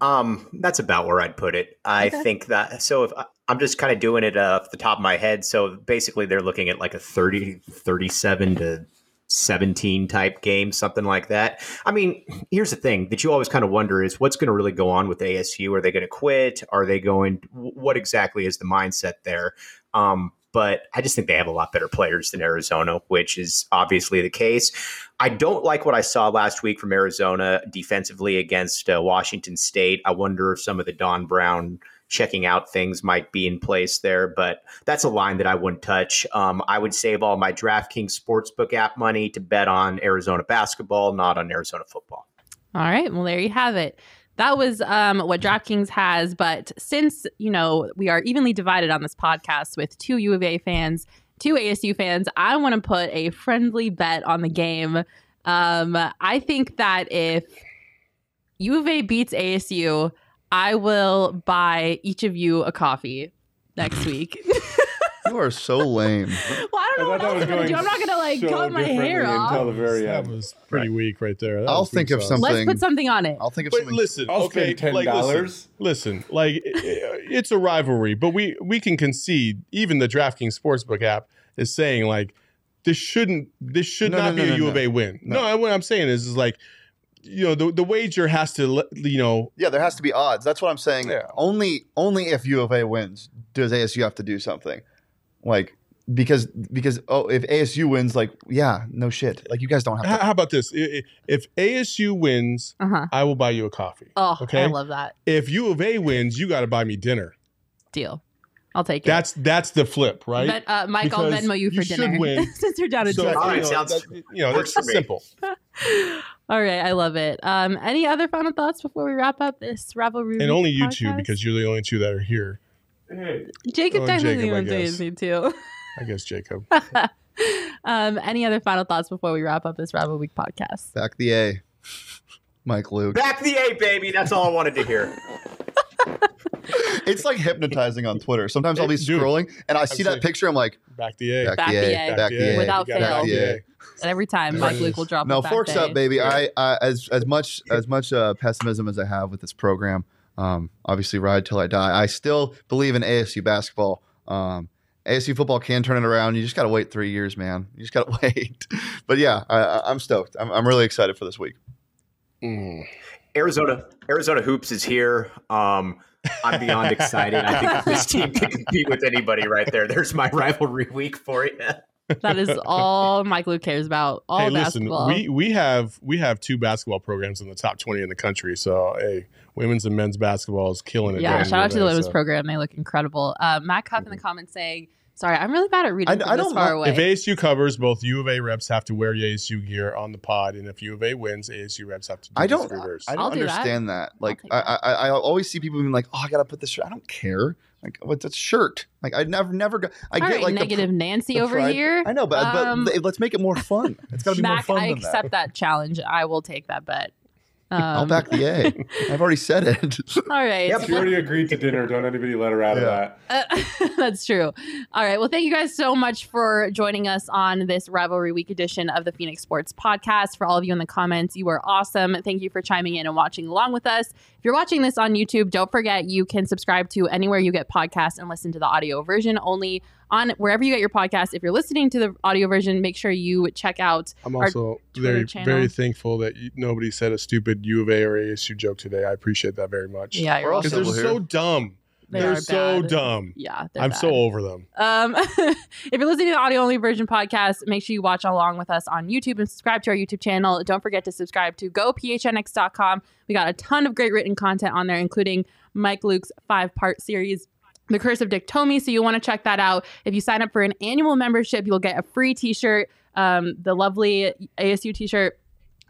Um, that's about where I'd put it. I Okay. think that so if I'm just kind of doing it uh, off the top of my head. So basically, they're looking at like a 30, 37 to 17 type game, something like that. I mean, here's the thing that you always kind of wonder is what's going to really go on with ASU? Are they going to quit? Are they going? What exactly is the mindset there? Um, but I just think they have a lot better players than Arizona, which is obviously the case. I don't like what I saw last week from Arizona defensively against uh, Washington State. I wonder if some of the Don Brown checking out things might be in place there, but that's a line that I wouldn't touch. Um, I would save all my DraftKings Sportsbook app money to bet on Arizona basketball, not on Arizona football. All right. Well, there you have it. That was um, what DraftKings has. But since, you know, we are evenly divided on this podcast with two U of A fans, two ASU fans, I want to put a friendly bet on the game. Um, I think that if U of A beats ASU, I will buy each of you a coffee next week. You are so lame. well, I don't know I what thought else was I'm gonna do. I'm not gonna like so cut my hair differently off. until the very That end. was pretty weak right there. That I'll think of sauce. some- Let's put something on it. I'll think of But something. listen, I'll okay, spend like, $10. listen, listen, like i- i- it's a rivalry, but we we can concede. Even the DraftKings Sportsbook app is saying like this shouldn't, this should No, not no, be no, a no, U of no. A win. No. No, what I'm saying is, is like, you know, the the wager has to, you know, Yeah, there has to be odds. That's what I'm saying. Yeah. Only only if U of A wins does ASU have to do something. Like because because oh if ASU wins, like yeah, no shit. Like you guys don't have to. how about this? I- i- If ASU wins, Uh huh. I will buy you a coffee. Oh, Okay. I love that If U of A wins, you got to buy me dinner. deal. I'll take it. That's that's the flip, right? Ven- uh, Mike, I'll Because Venmo you for you should dinner win. since you're down to So, so, All right, you know, sounds- that- you know, works that's for me. simple. All right, I love it. Um, any other final thoughts before we wrap up this rivalry? And only you two because you're the only two that are here. Hey, Jacob Oh, and technically Jacob, I went to guess. ASU too. I guess Jacob. um, any other final thoughts before we wrap up this rivalry week podcast? Back the A. Mike Luke. Back the A, baby. That's all I wanted to hear. It's like hypnotizing on Twitter. Sometimes I'll be Dude, scrolling and I see that picture. I'm like, Back the A. back, Back the the A, A. back the A, Without You gotta fail. back the A. And every time There Mike Luke will drop. No, a back forks day. up, baby. I, I as as much as much uh, pessimism as I have with this program. Um, obviously, ride till I die. I still believe in ASU basketball. Um, ASU football can turn it around. You just got to wait three years, man. You just got to wait. but yeah, I, I- I'm stoked. I'm, I'm really excited for this week. Mm. Arizona, Arizona hoops is here. Um, I'm beyond excited. I think this team can compete with anybody right there. There's my rivalry week for you. That is all Mike Luke cares about. All hey, listen, we we have we have two basketball programs in the top twenty in the country. So hey, women's and men's basketball is killing it. yeah, shout out to the women's so. program. They look incredible. Uh, Matt Cuff in the comments saying, "Sorry, I'm really bad at reading I- from I this don't far know- away." If ASU covers, both U of A reps have to wear ASU gear on the pod, and if U of A wins, ASU reps have to. Do I don't. reverse. I I'll don't do that. understand that. Like, I. I, I always see people being like, "Oh, I gotta put this." Shirt. I don't care. Like, what's a shirt? Like, I never, never go. I All get right, like negative pr- Nancy the over pride- here. I know, but, Um, but let's make it more fun. It's got to be more Mac, fun I than accept that. challenge. I will take that bet. Um, I'll back the A. I've already said it. All right. Yep. she already agreed to dinner. Don't anybody let her out Yeah. of that. Uh, that's true. All right. Well, thank you guys so much for joining us on this Rivalry Week edition of the Phoenix Sports Podcast. For all of you in the comments, you are awesome. Thank you for chiming in and watching along with us. If you're watching this on YouTube, don't forget you can subscribe to anywhere you get podcasts and listen to the audio version only on wherever you get your podcast. If you're listening to the audio version, make sure you check out I'm also Twitter very channel. very thankful that you, nobody said a stupid U of A or ASU joke today. I appreciate that very much. yeah, you're We're because they're Civil so dumb. They They are are so bad. dumb. Yeah, they're I'm bad. so over them. Um, if you're listening to the audio only version podcast, make sure you watch along with us on YouTube and subscribe to our YouTube channel. Don't forget to subscribe to gophnx.com. We got a ton of great written content on there, including Mike Luke's five part series The Curse of Dick Tomey. So you'll want to check that out. If you sign up for an annual membership, you'll get a free T-shirt. Um, the lovely ASU T-shirt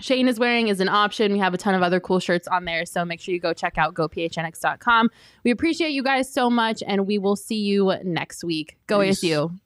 Shane is wearing is an option. We have a ton of other cool shirts on there. So make sure you go check out gophnx.com. We appreciate you guys so much, and we will see you next week. Go Peace. ASU.